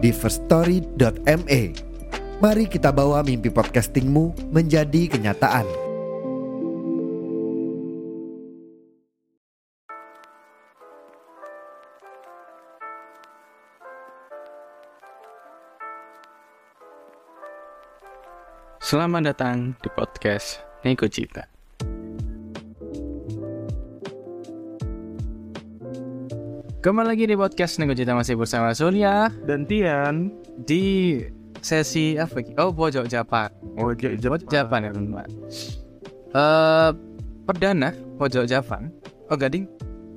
di firststory.me. Mari kita bawa mimpi podcastingmu menjadi kenyataan. Selamat datang di podcast Nego Cita. Kembali lagi di podcast Nego Cita masih bersama Surya dan Tian di sesi apa? ini? Oh pojok Japan. Pojok Pojok Japan ya teman-teman. Eh perdana pojok Japan. Oh gading.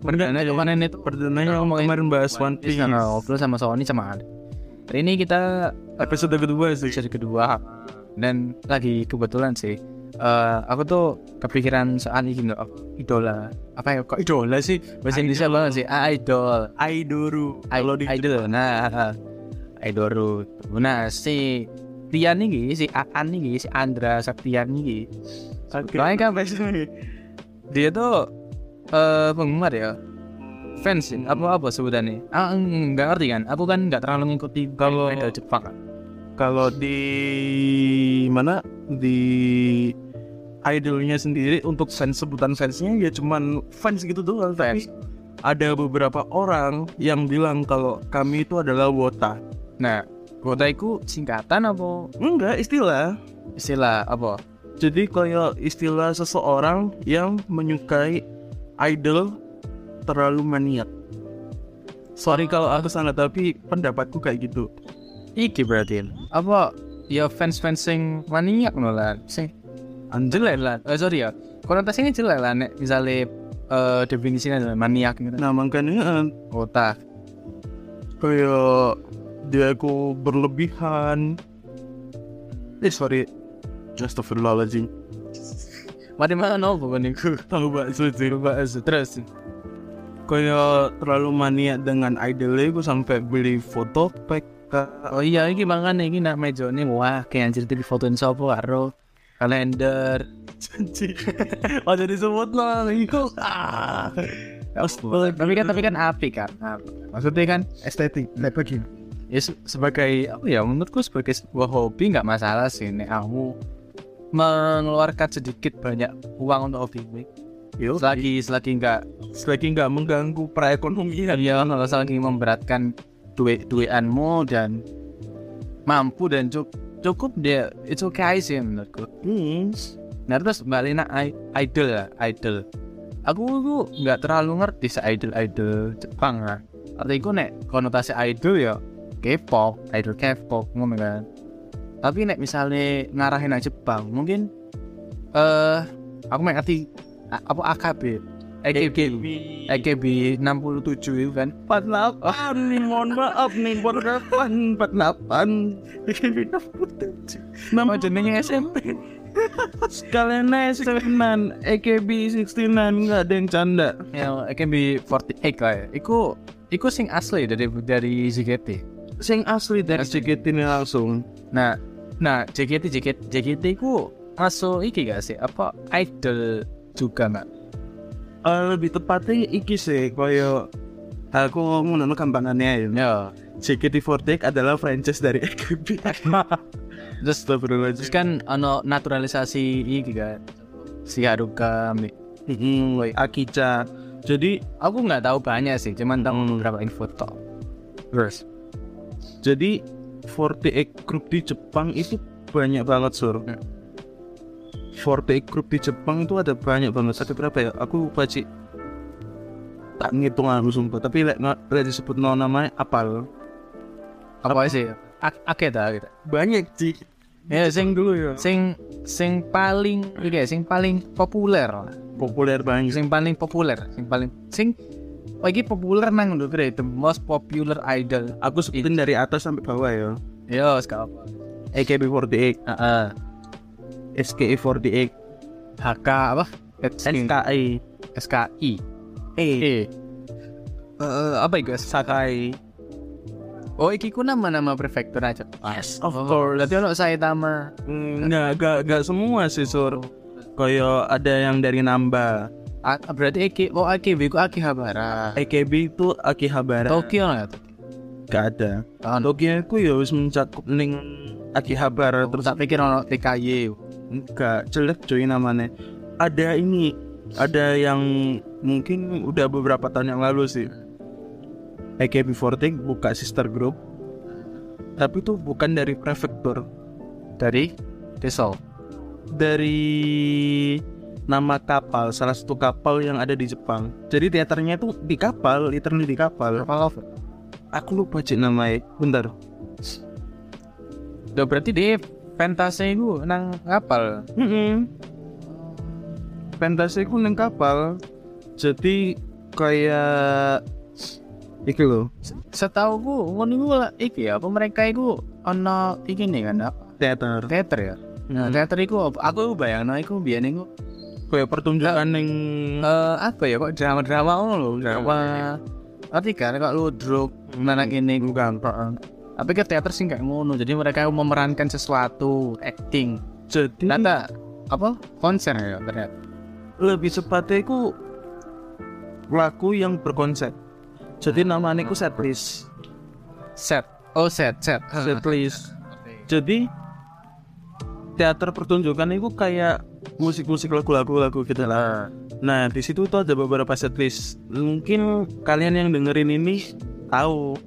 Perdana kemarin itu perdananya ngomongin kemarin bahas One Piece Nah, ngobrol sama Sony sama Adi. Hari ini kita episode kedua sih episode kedua dan lagi kebetulan sih eh, aku tuh kepikiran soal ini loh, idola. Apa ya kok idola sih bahasa Indonesia banget sih. Ah, idol. Aidoru I- kalau di idol nah idoru nah si Tian nih si Aan nih si Andra Saktian nih Oke. Soalnya kan dia tuh eh penggemar ya. Fans sih apa apa sebutannya? Ah nggak ngerti kan? Aku kan nggak terlalu ngikuti Kalau- idol Jepang. kalau di mana? Di idolnya sendiri untuk fans sebutan fansnya ya cuman fans gitu doang Fans. tapi ada beberapa orang yang bilang kalau kami itu adalah wota. Nah, kota itu singkatan apa? Enggak istilah. Istilah apa? jadi kayak istilah seseorang yang menyukai idol terlalu maniak. Sorry kalau aku salah tapi pendapatku kayak gitu. Iki berarti. Apa? Ya fans fans sing maniak no lah, sing jelek lah. Eh sorry ya, konotasinya jelek lah. Nek misalnya eh definisinya adalah maniak gitu. nah makanya eh, Kota. kayak dia aku berlebihan eh sorry Astagfirullahaladzim Mari mana nopo kan iku? tahu bakso sih Bahas terus. kayak terlalu maniak dengan idolnya aku sampai beli foto pack Oh iya, iki mangan iki nak meja ini wah kayak anjir di fotoin sopo karo kalender. janji oh jadi sebut lah itu ah. Tapi kan tapi kan api kan. Maksudnya kan estetik, begini. Ya se- sebagai apa ya menurutku sebagai sebuah hobi nggak masalah sih nek kamu mengeluarkan sedikit banyak uang untuk hobi ini. Yo, Selagi selagi nggak selagi nggak mengganggu perekonomian. Ya kalau selagi memberatkan duit duitanmu dan mampu dan cukup cukup dia itu okay sih menurutku. hmm. Nah terus balik nak i- idol ya idol. Aku tuh nggak terlalu ngerti se idol idol Jepang lah. Artiku nek konotasi idol ya K-pop, idol K-pop ngono kan. Tapi nek misalnya ngarahin aja Jepang, mungkin eh aku mek ngerti a- apa AKB, AKB, AKB 67 itu kan. 48 nih mohon maaf nih 48 48 Nama jenenge SMP. sekalian aja 69 AKB 69 nggak ada yang canda Ya AKB 48 lah ya. Iku iku sing asli dari dari JKT. sing asli dari JKT ini langsung Nah, nah JKT JKT JKT ku masuk iki gak sih? Apa idol juga nggak? Eh, lebih tepatnya iki sih koyo aku ngomong nama gampangannya ya Ya. JKT48 adalah franchise dari AKB Terus terus kan ono naturalisasi iki kan. Si Haruka. Hmm, Akica jadi Aku nggak tahu banyak sih, cuman tahu Hmm. beberapa info tok. Terus, jadi 48 group di Jepang itu banyak banget sur Ya. 48 group di Jepang itu ada banyak banget. Satu berapa ya? Aku lupa sih tak ngitung aku sumpah. Tapi lek nggak lek disebut no namanya apal. Apa sih? A- Akeh ta gitu. banyak sih Ya sing dulu ya. Sing sing paling iki sing paling populer. Populer banget. Sing paling populer, sing paling sing oh ini populer nang lho kira the most popular idol Aku sebutin dari atas sampai bawah ya. yo sekarang apa AKB48, Heeh. SKE48, HK apa SKI, SKI E, E Eh, apa itu Sakai. Oh, iki ku nama-nama prefektur aja. Yes, of Oh, course. Berarti ono Saitama. Enggak, enggak, enggak semua sih, Sur. Kayak ada yang dari Namba. Ah, berarti iki oh AKB ku Akihabara. AKB itu Akihabara. Tokyo nggak tuh? Gak ada. Ono. Tokyo itu ya wis mencakup ning Akihabara Terus terus tak pikir ono TKY. Enggak jelek cuy namanya. Ada ini, ada yang mungkin udah beberapa tahun yang lalu sih. AKB48 buka sister group. Tapi itu bukan dari prefektur, Dari Desol. dari nama kapal, salah satu kapal yang ada di Jepang. Jadi teaternya itu di kapal, literally di kapal. Kapal apa? Aku lupa cik namanya. Bentar. Udah berarti di fantasi ku nang kapal. Mm Fantasi ku neng kapal. Jadi kayak iki loh, Setahu ku ngono ku lah iki apa mereka iku ono iki nih kan apa? teater. Teater ya. Nah, Hmm. teater iku apa? aku bayangno iku biyen iku Kayak pertunjukan neng eh apa ya kok drama-drama ngono lho, drama. Ngerti kan kok ludruk nang ini bukan. Tapi ke teater sih kayak ngono. Jadi mereka memerankan sesuatu, acting. jadi Ternyata apa? Konser ya ternyata. lebih cepatnya ku laku yang berkonsep. Jadi namanya ku set list. Set. Oh, set, set. Set list. Jadi teater pertunjukan itu kayak musik-musik lagu-lagu lagu gitu lah. Nah di situ tuh ada beberapa setlist. Mungkin kalian yang dengerin ini tahu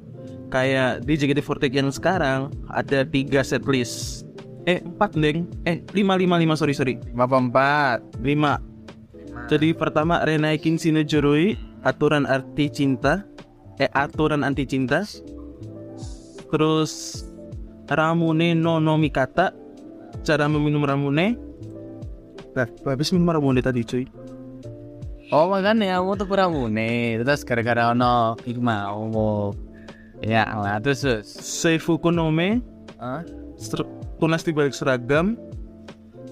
kayak di JKT48 yang sekarang ada tiga setlist. Eh empat deng. Eh lima lima lima sorry sorry Bapak empat. lima. Jadi pertama Renaikin Sinejurui aturan arti cinta. Eh aturan anti cinta. Terus Ramune no no Mikata cara meminum ramune. Nah, habis minum ramune tadi cuy. Oh makanya kamu tuh kurang mune Terus gara-gara Iku mau Ya lah terus terus Seifuku no me Hah? ser- tunas di balik seragam.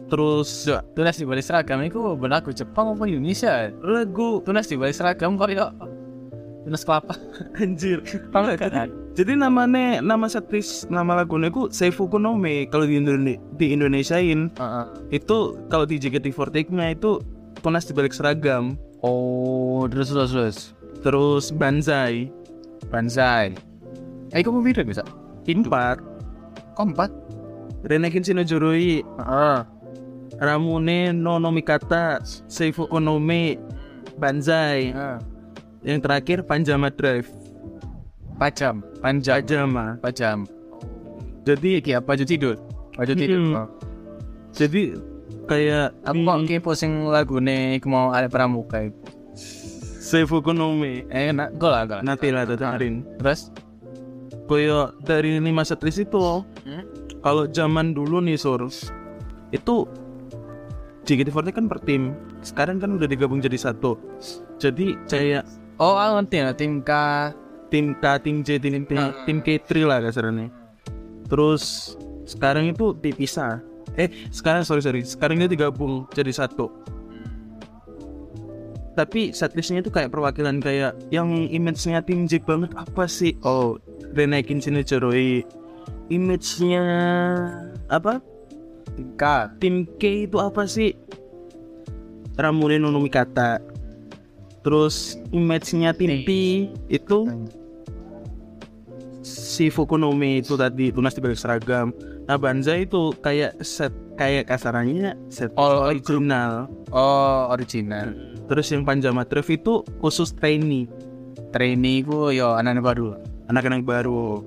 Terus Tunas di balik seragam Iku berlaku Jepang apa Indonesia lagu Tunas di balik seragam kok yuk Tunas kelapa anjir. Tahu nggak kan? Jadi namanya nama setlist nama lagunya ku Seifuku no me kalau di Indonesia di Indonesiain Heeh. itu kalau di JKT48 nya itu tunas di balik seragam. Oh terus terus terus Terus Banzai Banzai Eh kamu beda bisa empat. Kompat Renekin Shinojuroi Heeh. Ramune no no Mikata Seifuku no me Banzai Yang terakhir Panjama Drive. Pajam Panjam. Pajama. Pajam. Jadi Iki apa? Baju tidur? Baju tidur. Hmm. Oh. Jadi kayak Aku kok kepo sing lagune iku mau ada pramuka iku. Seifuku no me Eh enak gue lah. Nanti lah dengerin Terus Kayak dari lima setlist itu Hmm? Kalau zaman dulu nih Sur Itu JKT48 kan per tim. Sekarang kan udah digabung jadi satu. Jadi kayak Oh aku ngerti ya tim K. Tim K, tim J, tim, tim, Hmm. tim K3 lah kasarnya. Terus sekarang itu dipisah Eh sekarang sorry sorry. Sekarang ini digabung jadi satu. Tapi setlistnya itu kayak perwakilan kayak Yang image-nya tim J banget apa sih? Oh Renaikin Shinichiroi Image-nya Apa Tim K tim K itu apa sih? Ramune no Mikata. Terus image-nya tim P itu si Fukunomi itu tadi tunas di balik seragam. Nah Banzai itu kayak set kayak kasarannya set All original. Oh original Terus yang Panjama Drive itu khusus trainee, Trainee ku yo anak baru anak-anak baru.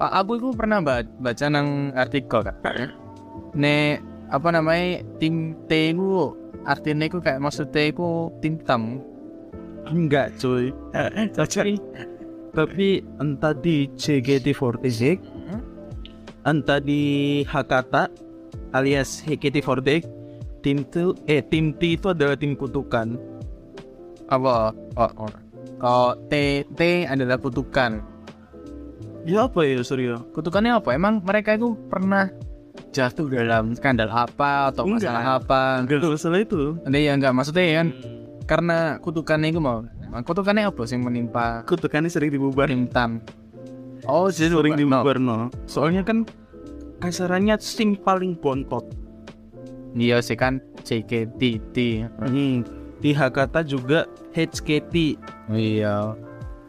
Pak aku itu pernah ba- baca nang artikel kan Nek apa namanya tim T ku artinya ku kayak maksudnya ku tim hitam Enggak cuy. Cocok Tapi entah di JKT48 entah di Hakata alias HKT48 tim itu eh tim T itu adalah tim kutukan Apa? Oh, oh. Kalau T T adalah kutukan. Ya apa ya Suryo? Kutukannya apa? Emang mereka itu pernah jatuh dalam skandal apa atau Enggak. masalah apa? Enggak masalah itu. Ada ya enggak maksudnya kan karena kutukannya itu mau. Kutukannya apa sih yang menimpa Kutukannya sering dibubarin. Intan? Oh, Sering no. dibubarin no. Soalnya kan kasarannya sing paling bontot. Iya sih kan JKT. Hmm. Di Hakata juga HKT. Iya.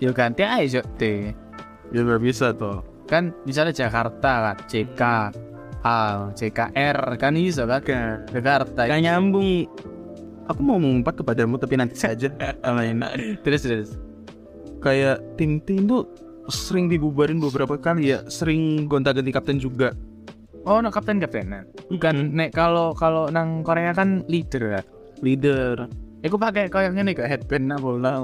Yo ganti aja T. Ya nggak bisa tuh. Kan misalnya Jakarta kan JK A, JKR kan iso kan Jakarta. Gak nyambung. Aku mau mengumpat kepadamu tapi nanti saja. Lain. Terus terus. Kayak tim tim tuh sering dibubarin beberapa kali ya. Sering gonta-ganti kapten juga. Oh, no kapten kaptenan. Bukan nek kalau kalau nang Korea kan leader ya. Leader. Aku pakai kayak gini kayak headband apa lah.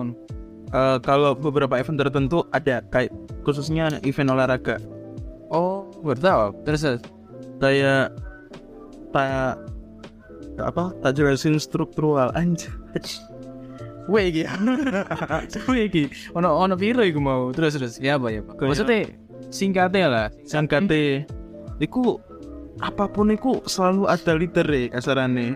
Eh, kalau beberapa event tertentu ada kayak khususnya event olahraga Oh, baru tahu. Terus kayak tak apa tak jelasin struktural anjir Wih iki. Wih iki. Ono ono piro iku mau. Terus terus. Ya apa ya, Pak? Maksudnya singkatnya lah. sangkate iku apa pun iku selalu ada leader ya kasarane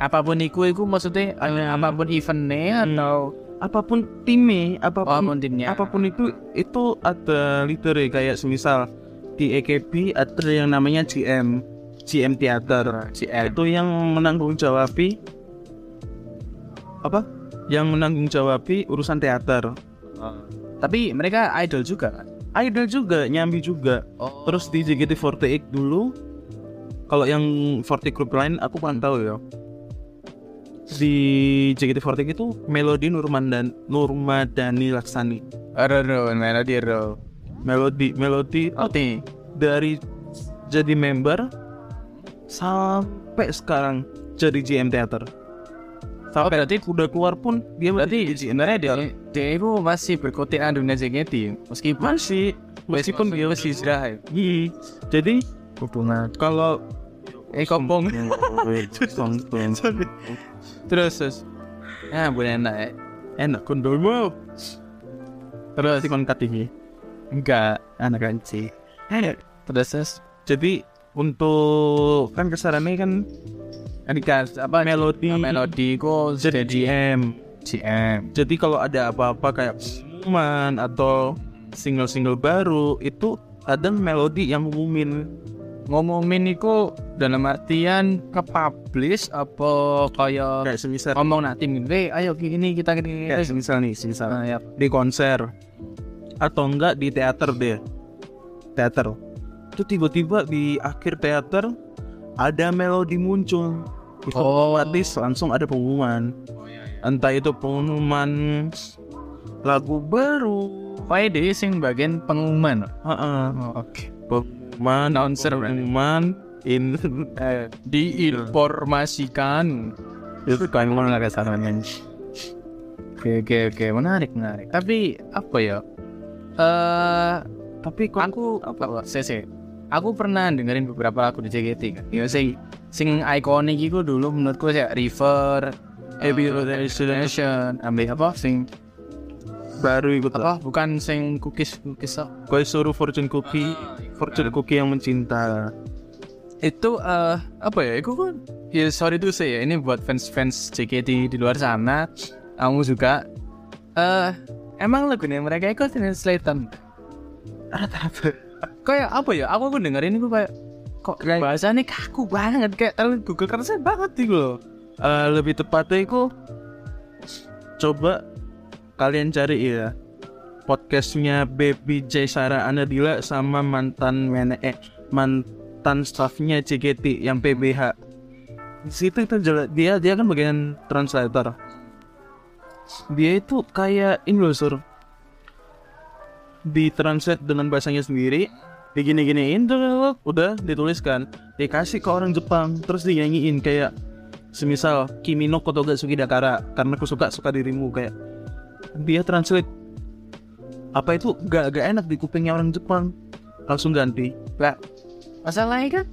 Apa pun iku iku maksudnya eh, apa pun eventnya atau apa pun timnya apa pun apa pun timnya. apa pun itu itu ada leader ya. Kayak semisal di EKB ada yang namanya GM GM Theater. GM. itu yang menanggung jawabi apa? Yang menanggung jawabi urusan teater. Tapi mereka idol juga kan? idol juga nyambi juga. Oh. terus di JKT48 dulu kalau yang 40 group lain aku kurang tahu ya di JKT48 itu Melody Nurman dan Nurmadani Laksani Ro ro melodi ro. Melody Melody Oh, dari jadi member sampai sekarang jadi GM Theater Oh, berarti udah keluar pun dia berarti sebenarnya dia dia itu masih berkutik dunia JKT meskipun masih meskipun dia masih ya. Iya. jadi hubungan kalau eh Sombong. terus terus. Ya boleh enak ya enak kondolmu terus. Si konkat ini? Enggak anak kanci terus terus. Jadi untuk kan kesarannya kan Adikas apa Melodi. melodi kok jadi GM GM jadi kalau ada apa-apa kayak pengumuman atau single-single baru itu kadang melodi yang ngumumin ngomongin iku dalam artian ke publish apa kayak kayak semisal ngomong nak tim eh ayo ini kita gini kayak semisal nih semisal. Nah, ya. di konser. Atau enggak di teater deh. Teater. Itu tiba-tiba di akhir teater ada melodi muncul. Itu Oh. otomatis langsung ada pengumuman. Entah itu pengumuman lagu baru. Pak Ede sing bagian pengumuman. Heeh. oh, oke pengumuman Announcer, pengumuman in eh, diinformasikan. Itu kayak ngono lah kasarnya oke oke oke. Menarik menarik. Tapi apa ya? Eh tapi kok aku apa saya sih aku pernah dengerin beberapa lagu di JKT kan? Ya sing sing ikonik itu dulu menurutku sih River Happy Destination ambil apa? Sing baru ikut apa? Bukan sing cookies cookies apa Kau suruh fortune cookie fortune cookie yang mencinta. Itu eh apa ya? Itu kan ya sorry tuh saya ini buat fans fans JKT di luar sana kamu juga. Eh emang lagunya mereka itu translatean rata-rata. Kayak apa ya? Aku pun dengerin itu kayak kok Kayak- bahasanya kaku banget kayak terlalu Google Translate banget gitu loh. Eh, lebih tepatnya itu coba kalian cari ya podcastnya Baby J Sarah Anadila sama mantan mene eh mantan staffnya JKT yang PBH di situ itu jelas dia dia kan bagian translator. Dia itu kayak ini loh sur. Ditranslate dengan bahasanya sendiri digini-giniin tuh udah dituliskan. Dikasih ke orang Jepang terus dinyanyiin kayak semisal Kimi no Kotoga Sugi Dakara karena aku suka suka dirimu kayak. Dia translate apa itu? Gak, gak enak di kupingnya orang Jepang. Langsung ganti. Lah masalahnya kan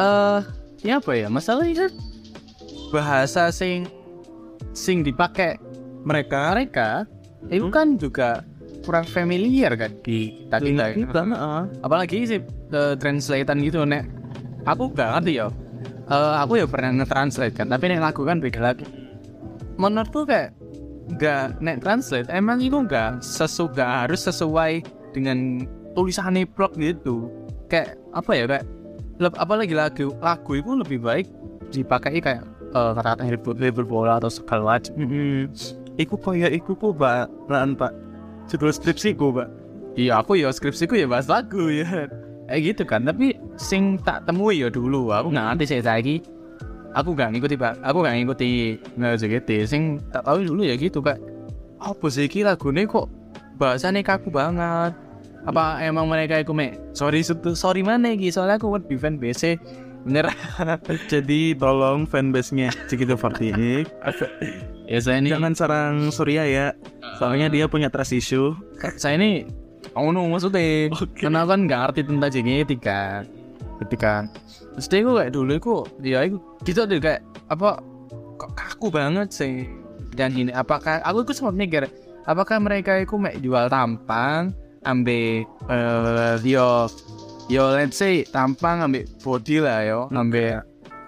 eh ya apa ya? Masalahnya kan bahasa sing sing dipakai mereka mereka itu Hmm? kan juga kurang familiar kan di kita kita, ya. kita heeh. apalagi sih eh, translatean gitu nek. Aku gak ngerti ya Eh, aku ya pernah nge-translate kan tapi nek lagu kan beda lagi. Menurutku kayak nggak nek translate emang itu nggak sesu nggak harus sesuai dengan tulisan plot gitu. Kayak apa ya kayak leb- apalagi lagu lagu itu lebih baik dipakai kayak eh, kata-kata hibur bola atau segala macam Mm-mm. Iku kaya iku ku pak Raan pak Judul skripsi ku pak Iya aku ya skripsiku ya bahas lagu ya. Kayak gitu kan Tapi sing tak temui ya dulu Aku nggak ngerti sih lagi Aku nggak ngikuti pak. Aku nggak ngikuti nggak JKT Sing tak tahu dulu ya gitu pak. Apa sih iki lagunya kok Bahasanya kaku banget? Apa emang mereka itu mek? Sorry Sorry mana iki? Soalnya aku buat di fan BC Bener. Jadi tolong fanbase-nya JKT48 Ya saya ini Jangan serang Surya ya. Soalnya dia punya trust issue. Saya ini Oh no maksudnya Karena aku kan nggak ngerti tentang JKT kan Ketika dia gue kayak dulu aku Ya aku Gitu deh kayak Apa Kok kaku banget sih? Dan ini Apakah Aku itu sempat mikir Apakah mereka itu mek jual tampang Ambil eh Yo Yo let's say Tampang ambil body lah yo Ambil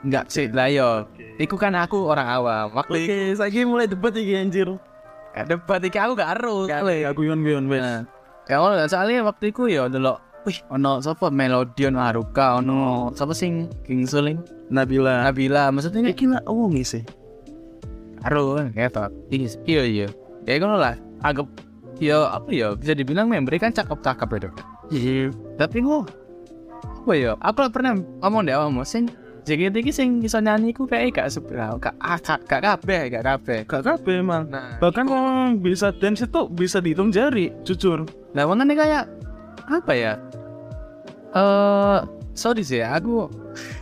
Enggak sih lah yo. Iku kan aku orang awam. Waktu itu Oke, saya mulai debat iki anjir. Gak debat iki aku gak aru Ya guyon-guyon wes. Nah, ya ono soalnya waktu itu ya delok wih ono sapa Melodion Haruka ono sapa sing King Suling Nabila. Nabila maksudnya ini Iki lah wong sih. karo kan ketok Iya, iya ya ngono lah anggap ya apa ya bisa dibilang member kan cakep-cakep ya dok Iya. tapi gua apa ya aku pernah ngomong deh awakmu sing JKT iki sing iso nyanyi ku kayak gak seberapa gak ah, gak kabeh gak kabeh Gak kabeh emang. nah Bahkan orang bisa dance itu bisa dihitung jari, jujur. Nah, makanya kayak apa ya? Eh, sorry sih, aku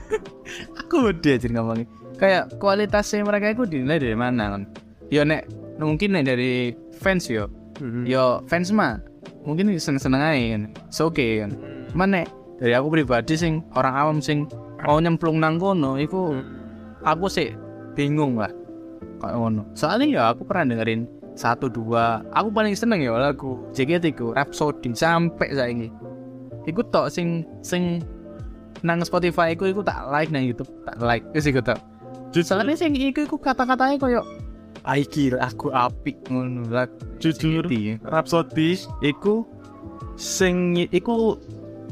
aku udah jadi ngomongin. Kayak kualitasnya mereka itu dinilai dari mana kan? Yo nek mungkin nek dari fans yo, yo fans mah mungkin seneng seneng aja kan, so oke kan. Mana dari aku pribadi sing orang awam sing mau nyemplung nang kono, itu aku sih bingung lah kayak ngono. Soalnya ya aku pernah dengerin satu dua. Aku paling seneng ya lagu JKT ku Rhapsody sampai saya ini iku tok sing sing nang Spotify ku iku tak like nang YouTube tak like. Wis iku tok. Soalnya sing iku iku kata-katanya koyo Aiki aku apik ngono lah. Jujur. JKT. Rhapsody. Iku sing iku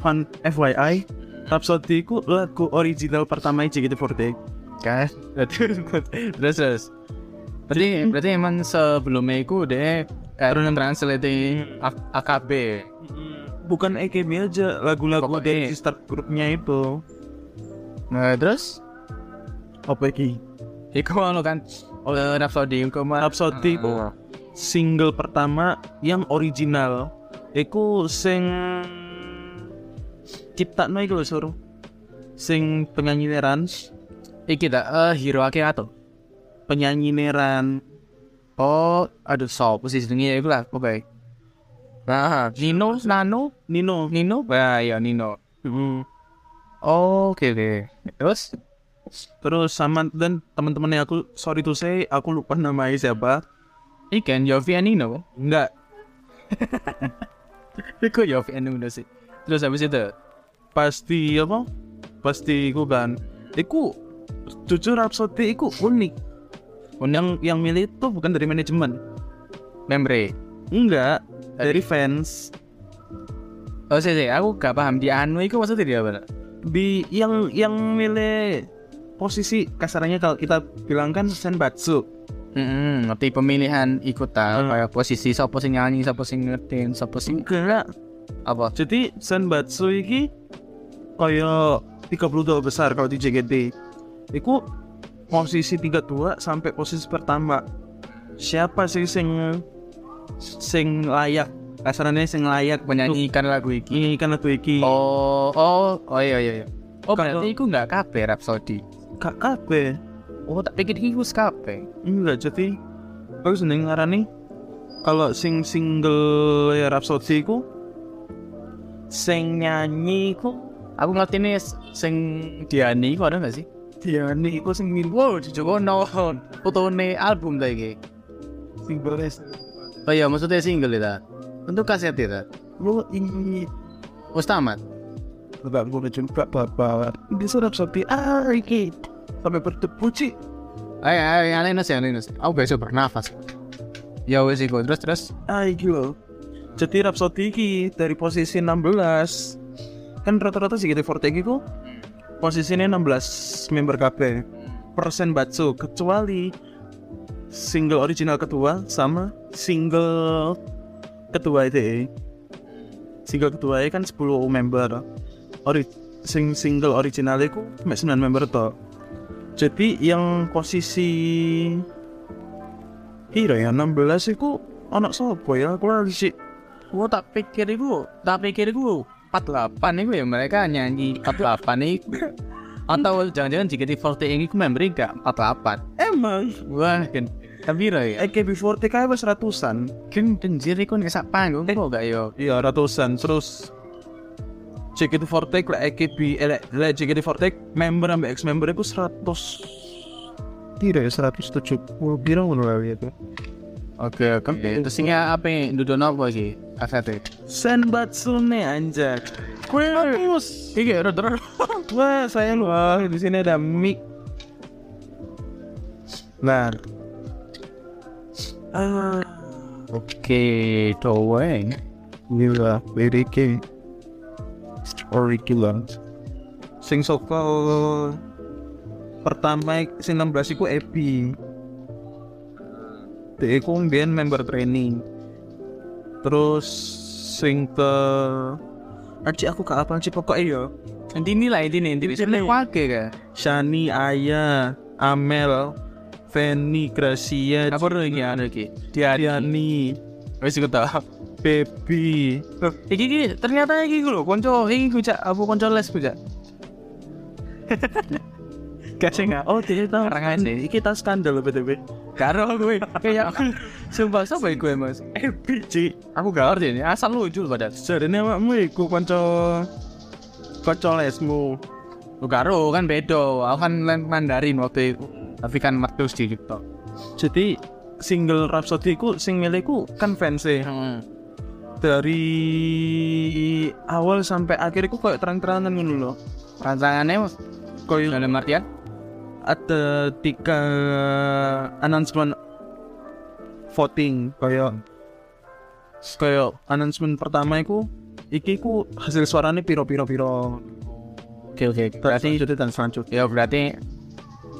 fun FYI Rhapsody iku lagu original pertama JKT48 kan terus terus berarti berarti emang sebelumnya iku deh kayak running translate A- AKB bukan AKB aja lagu-lagu dari sister grupnya itu. Nah terus? Apa iki? Iku ono kan oh, Rhapsody iku mah Rhapsody. Iku single pertama yang original. Iku sing ciptakno iku lho sur. Sing penyanyi neran iki tak eh Hiro Akirato penyanyi neran. Oh, aduh sopo sih jenenge ya iku lah, oke. Nah, Nino, Nano, Nino. Nino, wah ya Nino. Mm. Oh, oke oke. Terus, terus sama dan teman-temannya aku sorry to say aku lupa namanya siapa. Ikan Yofi and Nino? Enggak. Iku Yofi and Nino sih. Terus habis itu, pasti apa? Pasti iku kan. Iku jujur Rhapsody iku unik yang yang milih itu bukan dari manajemen membre. enggak dari fans Oh sih sih, aku gak paham di anu iku maksudnya dia apa? di yang yang milih posisi kasarnya kalau kita bilang kan senbatsu Hmm, ngerti pemilihan ikut ta, Hmm. kayak posisi siapa sing nyanyi, siapa sing ngetin, siapa sing enggak apa? jadi senbatsu iki kaya 32 besar kalau di JKT iku posisi 32 sampai posisi pertama siapa sih sing sing layak kasarnya sing layak Menyanyikan lagu iki. ini kan lagu iki Oh, oh, oh iya iya iya. Oh, Kalau- berarti iku gak kabeh Rhapsody. gak kabeh Oh, tak pikir iku wis kabeh. enggak jadi aku seneng ngarani kalau sing single ya Rhapsody ku sing nyanyi ku Aku ngerti nih sing Diani iku ada gak sih? Diani iku sing mirip Wow, jujur no fotone album ta iki. sing beres Oh iya, maksudnya single ya. Untuk kaset ya. Lu ini Wes tamat. Bapak gue juga bapak Bisa seperti ah Ricky Sampai berdebu sih Ayo, ayo, ayo, Linus ya, Linus. Aku bisa bernafas. Ya wes iku, terus terus. Iki lho Jadi Rhapsody iki dari posisi 16 Kan rata-rata sih gitu Forte ku Posisinya 16 member KB Persen Batsu Kecuali Single original kedua Sama single kedua itu Single kedua kan 10 member Ori sing single originalnya ku cuma 9 member toh. Jadi yang posisi Kira ya 16 iku anak sopo ya? Aku lagi sih Gua tak pikir iku, tak pikir iku 48 iku ya mereka nyanyi 48 iku. Atau jangan-jangan jika di 40 ini ku member gak 48. emang Wah, kan tapi ya. AKB48 kayak wis ratusan Kan penjir iku ngesak panggung kok gak yo. iya ratusan terus JKT48 lah AKB eh lah- lah JKT48 member sampai ex member itu 100 tidak ya 170 kira ngono lah itu Oke, oke. Terus ini apa yang duduk nopo iki? Kaset Senbatsune anjir Kue bagus Iki rada Wah saya loh di sini ada mic Nah Ah Oke, doang. Gila, liriknya original. Sing saka pertama sing 16 iku Epi. Dia iku member training. Terus sing ke Arci aku gak apa sih pokoknya ya Inti lah inti nih, inti bisa Inti. wake kan. Shani, Aya, Amel, Feni, Gracia, Apa dulu iki ada iki? Dia Diani, wis iku tau. Baby, Iki iki ternyata iki ku lho, konco iki ku cak apa konco les ku cak. Kasih nggak? Oh, dia tahu. Karangan sih. Iki tas skandal BTW. Karo gue kayak sumpah siapa iku mas? LPG. Aku gak ngerti ini asal lucu padahal. Jarene awakmu iku kanca kanca lesmu. Lu karo kan bedo, aku kan lain Mandarin waktu itu. Tapi kan matus di TikTok. Jadi single Rhapsody ku sing milikku kan fans Hmm. dari awal sampai akhir iku kayak terang-terangan ngono loh. Rancangannya Kayak dalam artian ada tiga announcement voting kayak kayak announcement pertama iku iki ku hasil suaranya piro piro piro Oke oke. berarti Berarti jadi dan selanjutnya ya berarti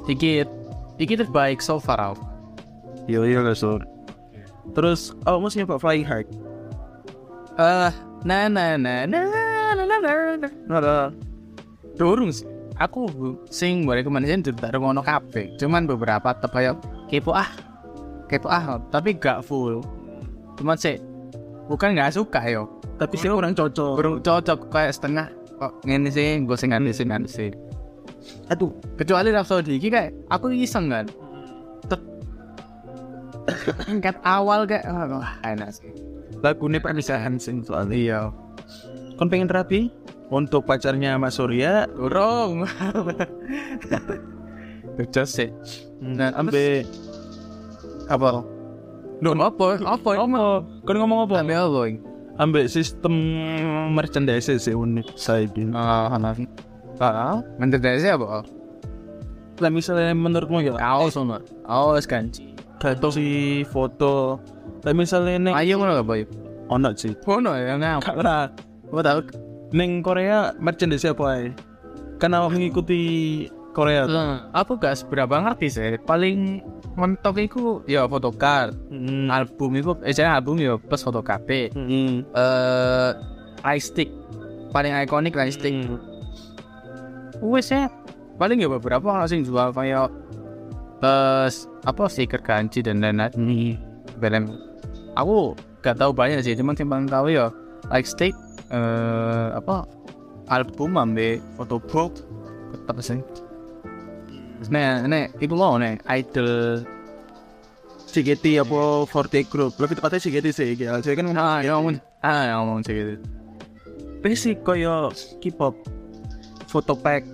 iki iki terbaik so far out. iya iya lah sur terus oh maksudnya pak flying hard Eh, nah nah nah nah nah nah nah. nah. ada Durung sih. Aku sing boleh kemarin sih tidak ngono kafe. Cuman beberapa tetap kayak kepo ah, kepo ah. Tapi gak full. Cuman sih bukan nggak suka yo. tapi sih kurang cocok Kurang cocok kayak setengah. Kok ngene sih, gue sing nganti sih sih. aduh Kecuali Rhapsody iki kayak aku iseng kan. Tingkat awal kayak oh, wah enak sih. lagunya perpisahan sing soalnya Iya. kon pengen terapi untuk pacarnya Mas Surya Durung. Just sih. Nah, ambe apa? Loh, apa? Apa? apa kon ngomong apa Ambil apa? ini? ambe sistem merchandise sih unik saya bilang Ah, Hanafi. Ah, menterdes apa? lah misalnya menurutmu ya Aos ono. Aos ganci. foto si foto lah misalnya neng Ayo ngono apa? ono sih Ono ya ngap. karena Apa tahu? Neng Korea merchandise apa ya kan awak mengikuti Korea Aku gak seberapa ngerti sih. Paling mentok iku ya photocard. hmm. Album iku eh album ya plus foto KP. Hmm. Eh Rice Stick. Paling ikonik Rice Stick. Hmm. Wes ya. Paling ya beberapa orang sing jual kayak eh apa stiker ganci dan lain-lain. Hmm. Belem. Aku gak tahu banyak sih, cuman yang paling tahu ya like stick eh apa? Album ambil photobook tetap sih. Nah, nah, itu mau nih idol CGT apa Forte Group. Lebih tepatnya CGT sih ya saya kan ah yang ngomong ah yang ngomong sih gitu. basic kaya K-pop foto pack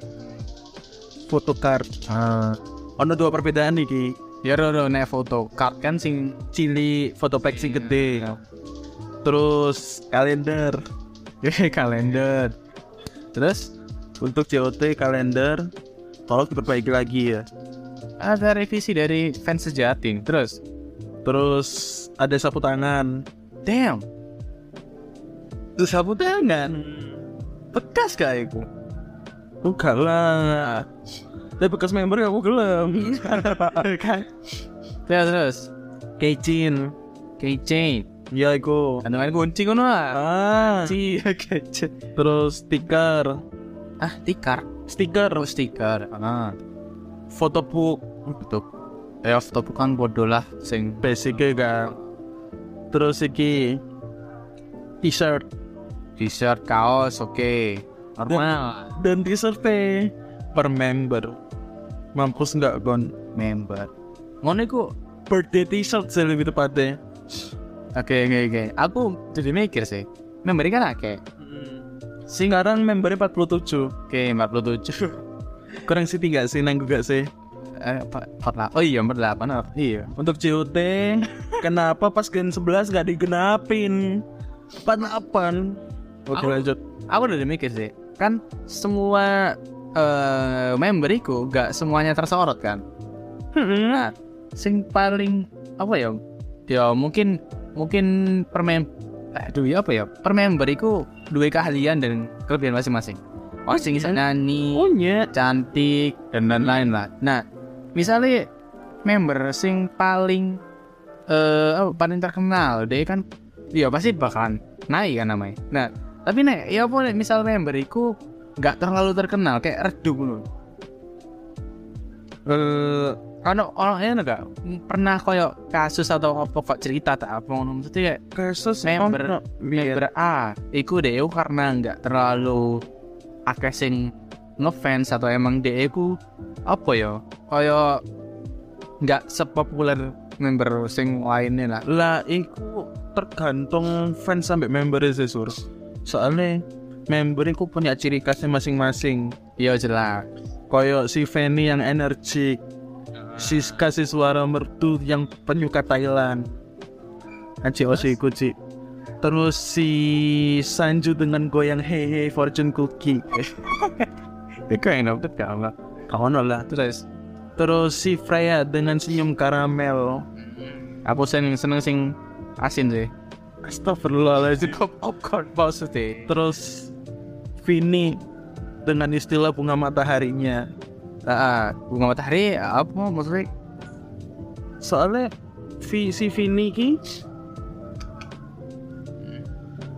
foto card. Ah, ono dua perbedaan iki. Ya ro ro nek foto card kan sing cili foto pack sing gede. Terus kalender ya kalender. Terus untuk JOT kalender tolong diperbaiki lagi ya ada revisi dari fans sejati. Terus terus ada sapu tangan damn terus sapu tangan bekas gak itu? enggak lah tapi bekas member aku gelem kan. Terus terus kecin keychain. Ya iku Kandungan kunci ngono lah. ah Si kece. terus stiker Ah, tikar. stiker Oh, stiker. Ah. fotobook Betul. Eh, off top kan bodoh lah sing basicnya kan terus iki t-shirt t-shirt, kaos, oke. Normal. dan t-shirt teh per member mampus nggak kon Member. Ngono iku birthday t-shirt sih lebih tepatnya Oke, oke, oke. Aku jadi mikir sih. Member ini kan akeh. sekarang membernya 47 Oke, 47. kurang sih tiga sih nanggu gak sih eh. Oh iya, empat delapan. oh. Iya. untuk JOT kenapa pas gen 11 gak digenapin 48 oke Aku- lanjut Aku udah mikir sih. Kan semua eh member iku gak semuanya tersorot kan. Nah, sing paling apa ya? Ya mungkin mungkin per mem aduh ya apa ya? Per member iku dua keahlian dan kelebihan masing-masing. Oh, sing bisa nyanyi, oh iya cantik dan lain-lain lah. Nah, misalnya member sing paling eh apa, paling terkenal, dia kan ya pasti bakalan naik kan namanya. Nah, tapi nek ya apa nek misal member iku nggak terlalu terkenal kayak redup loh. Eh, kalau orangnya enggak pernah koyo kasus atau apa kok cerita tak apa ngono. Maksudnya kayak kasus member ono. member A iku deh karena nggak terlalu akeh sing ngefans atau emang dia iku apa ya kaya nggak sepopuler member sing lainnya lah. Lah iku tergantung fans sampai member sih sur. Soalnya member iku punya ciri khasnya masing-masing. Iya jelas. Koyo si Fanny yang energik si kasih suara merdu yang penyuka Thailand. Iku Ci. terus si Sanju dengan goyang hehe fortune cookie. Itu yang dapet gak enggak kawan lah. Terus? Terus si Freya dengan senyum karamel. Aku seneng seneng sing asin sih? Astagfirullahaladzim. Popcorn maksudnya terus Vini dengan istilah bunga mataharinya ah bunga matahari apa maksudnya? Soalnya vi, si Vini ki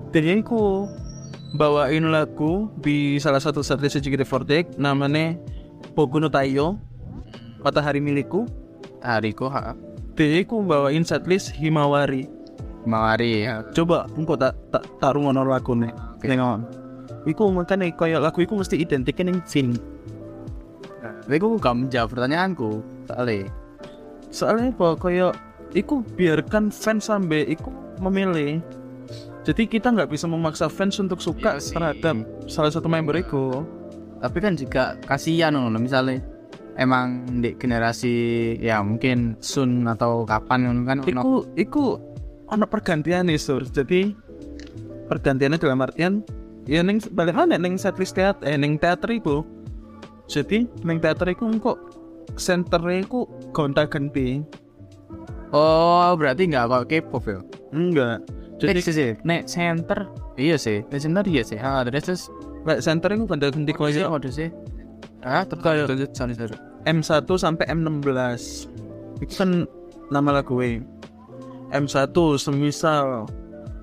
dia ku bawain lagu di salah satu setlist JKT48 namanya Boku no Taiyo Matahari Milikku. Hariku ha dia ku bawain setlist Himawari. Mawari ya. Coba engkau tak tak rungono lagu nih nengon Iku makanya kayak lagu iku mesti identik ning Vini tapi aku gak menjawab pertanyaanku soalnya soalnya apa kayak iku biarkan fans sampai iku memilih. Jadi kita nggak bisa memaksa fans untuk suka Iya terhadap salah satu member iku. Tapi kan juga kasihan loh misalnya emang di generasi ya mungkin Sun atau kapan kan ono- iku iku ono pergantian nih sur. Jadi pergantiannya dalam artian ya neng balik neng setlist teater eh neng teater iku jadi neng teater iku kok senternya iku gonta ganti oh berarti nggak kok K-pop ya? Enggak. Jadi sih sih nek center iya sih nek center iya sih. Ah terus terus. Nek center iku gonta ganti kok sih waduh sih ah terus terus sorry sorry M1 sampai M16 itu kan nama lagu e. M1 semisal.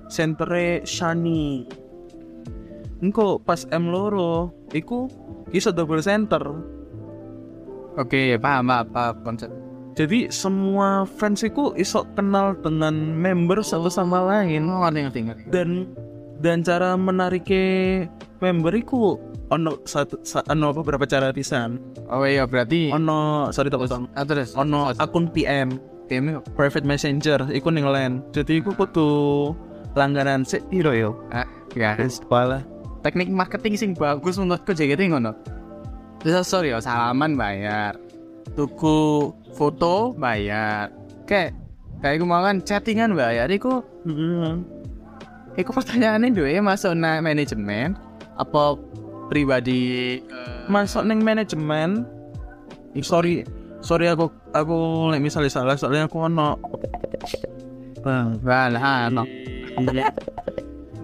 Sentere Shani. Engko pas M loro iku iso double center. Oke paham paham paham konsep. Jadi semua fans iku iso kenal dengan member satu sama lain. Oh ngerti ngerti ngerti. Dan dan cara menariknya member iku ono satu sa, ono beberapa cara pisan? Oh iya berarti ono sorry tak potong. Ah terus. Ono akun PM PM private messenger iku ning line jadi iku kudu langganan sik piro yo? Ah ya. Wis kepala teknik marketing sing bagus menurutku JKT ngono. Terus sorry ya salaman bayar. Tuku foto bayar kayak kayak gue mau kan chattingan bayar iku iku pertanyaannya dua ya masuk na manajemen apa pribadi eh, masuk neng manajemen sorry sorry aku aku misalnya salah soalnya aku ono bang Walah, no.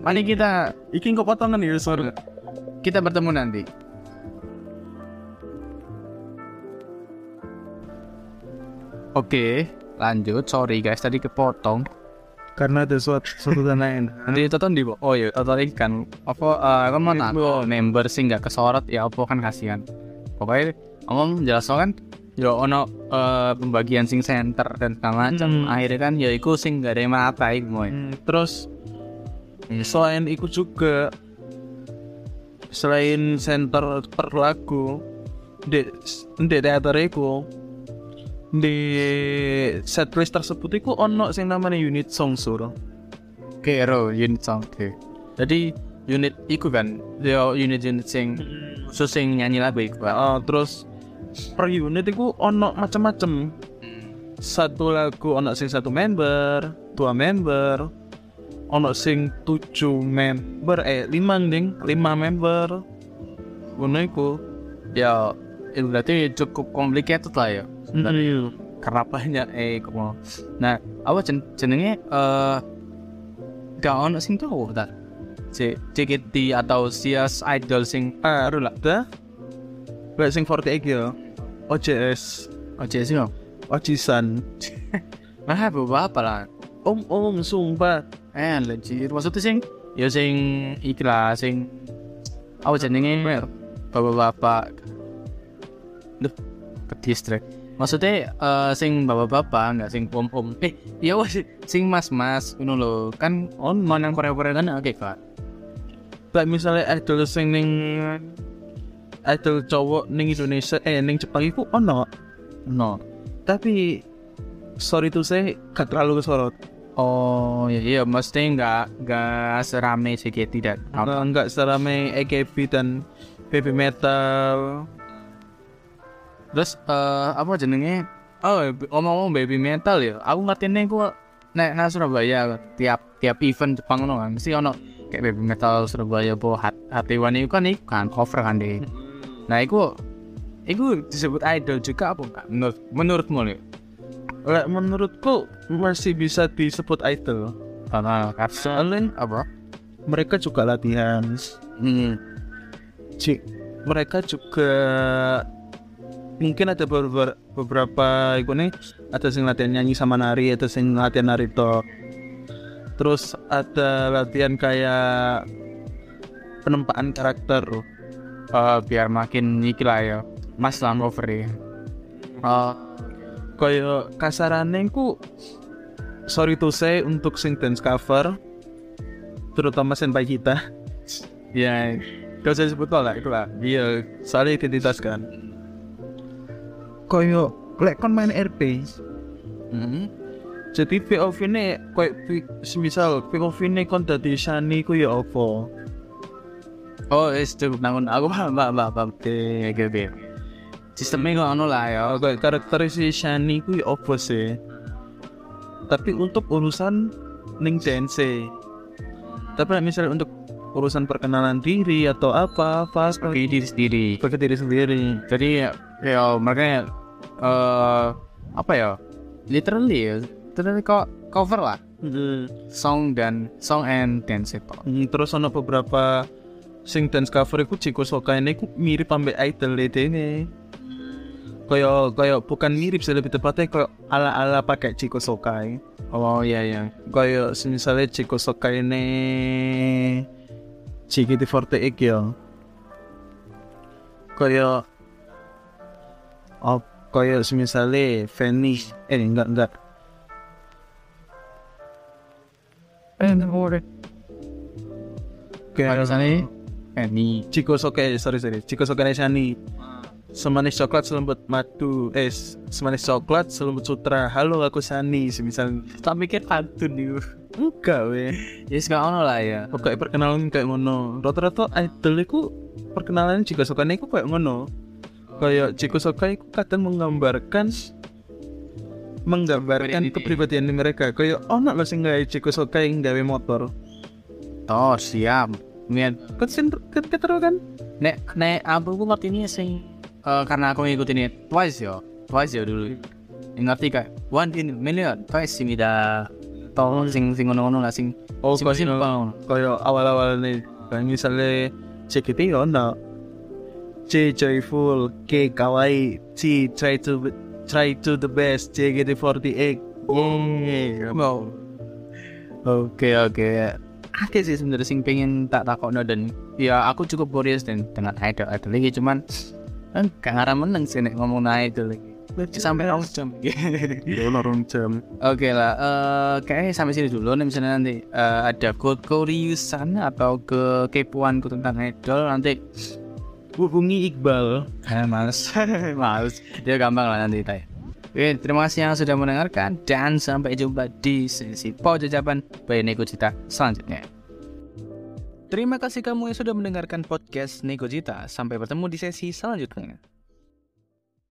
Mari kita iki kok potongan ya sorry kita bertemu nanti. Oke, lanjut. Sorry guys, tadi kepotong. karena ada suatu suatu dan lain Nanti tonton di oh iya, tonton ini kan apa eh kan mana member sih nggak kesorot ya apa kan kasihan. Pokoknya ngomong jelas kan ya ono eh, pembagian sing center dan segala macam. Hmm. Akhirnya kan ya iku sing gak ada yang mata iku. Hmm, terus selain itu juga selain center per lagu di di teater iku di setlist tersebut iku ono sing namanya unit song sur Kero unit song oke. Jadi unit iku kan ya unit-unit sing khusus sing nyanyi lagu iku. Pak. Uh, terus per unit iku ono macam-macam satu lagu ono sing satu member dua member ono sing tujuh member eh lima ding lima member ngono iku Ya itu berarti cukup complicated lah ya. sebenarnya. Karena banyak eh kok. Nah, apa jen jenenge eh gak ono sing tau bentar. C CKT atau Sias Idol sing aduh lah, dah. Lek sing 48 ya. OJS, ojo sih om. Ojisan. Nah, beberapa lah. Om om sumpah. Eh, legit. Maksudnya sing ya sing iki lah sing apa jenenge bapak-bapak. Duh, ke distrik. Maksudnya eh, sing bapak-bapak enggak sing om-om. Eh, iya wes sing mas-mas ngono lho. Kan on mau nang Korea-Korea kan oke Kak. Lek misalnya idol sing ning idol cowok ning Indonesia eh ning Jepang iku ono. No. Tapi sorry tuh saya gak terlalu kesorot. Oh, iya iya mesti enggak enggak serame CKT dan Enggak, enggak serame AKB dan baby metal. Terus eh apa jenenge? Oh, ngomong-ngomong baby metal ya. Aku ngertine ku nek nang Surabaya tiap tiap event Jepang ngono kan mesti ono kayak baby metal Surabaya po hat hati wani kan iku kan cover kan deh. Nah, iku iku disebut idol juga apa enggak? Menurut menurutmu nih? Lek menurutku masih bisa disebut idol. Karena Soalnya apa? mereka juga latihan. Hmm. Cik, mereka juga mungkin ada beberapa beberapa nih ada yang latihan nyanyi sama nari ada yang latihan nari tok terus ada latihan kayak penempaan karakter Eh, biar makin iki lah ya. Mas lah cover ya. Oh, kayak kasarannya ku sorry to say untuk sing dance cover terutama senpai kita ya gak usah disebut lah itu lah. iya soalnya identitas kan koyo lek kon main RP Hmm. jadi POV ini kayak pi- semisal POV ini kon dadi Shani ku ya apa Oh, es cukup nangun. Aku paham, paham, paham, paham. Oke, oke, oke. Sistemnya kok anu lah ya. Oh, kayak karakter si Shani ku ya apa sih tapi untuk urusan ning dance tapi misalnya untuk urusan perkenalan diri atau apa pas Bagi diri sendiri. pakai diri sendiri Jadi ya, makanya eh apa ya? Literally ya, literally kok cover lah. Song dan song and dance itu. Hmm, terus ono beberapa sing dance cover iku Jiko Soka ini mirip ambek idol ini kayak kayak bukan mirip sih lebih tepatnya kayak ala ala pakai Jiko Sokai Oh iya iya. kayak misalnya Jiko Sokai ini JKT48 ya kayak oh kayak misalnya Fanny eh enggak enggak boleh. kayak nih. Ciko Soke, sorry sorry, Ciko Soke Nesani. Semanis coklat selembut madu, eh semanis coklat selembut sutra. Halo aku Sani, semisal Tak mikir pantun nih. enggak weh. Ya sekarang ono lah ya. Pokoknya perkenalan kayak ngono. Rata-rata idol iku perkenalan Ciko Soke iku kayak ngono. Kayak Ciko Soke iku kadang menggambarkan menggambarkan Kepribadian. mereka kayak oh nak sing gawe Chico Soka yang gawe motor Oh siap. Niat kan kan kan nek nek aku ku ngerti ini sing eh, karena aku ngikutin ini twice yo. Twice yo dulu. Ngerti kayak one in million. Twice sing ida tolong sing sing ngono-ngono lah sing oh simpel simpel kayak kayak awal-awal nih kayak misalnya CKT ya no C joyful K kawaii C try to try to the best JKT48 yeah. Wow. Oke oke. Oke sih sebenarnya sing pengen tak takokno dan ya aku cukup curious dan dengan idol idol lagi cuman kan gak ngarah meneng sih nek ngomong idol lagi. Sampai rong jam. ya lorong jam Oke lah, eh kayaknya sampai sini dulu nih misalnya nanti eh, ada kuriusan atau ke kepuanku tentang idol nanti hubungi Iqbal eh, males males dia gampang lah nanti tanya. Oke, terima kasih yang sudah mendengarkan dan sampai jumpa di sesi pojok jawaban Neko Cita selanjutnya. Terima kasih kamu yang sudah mendengarkan podcast Neko Cita. Sampai bertemu di sesi selanjutnya.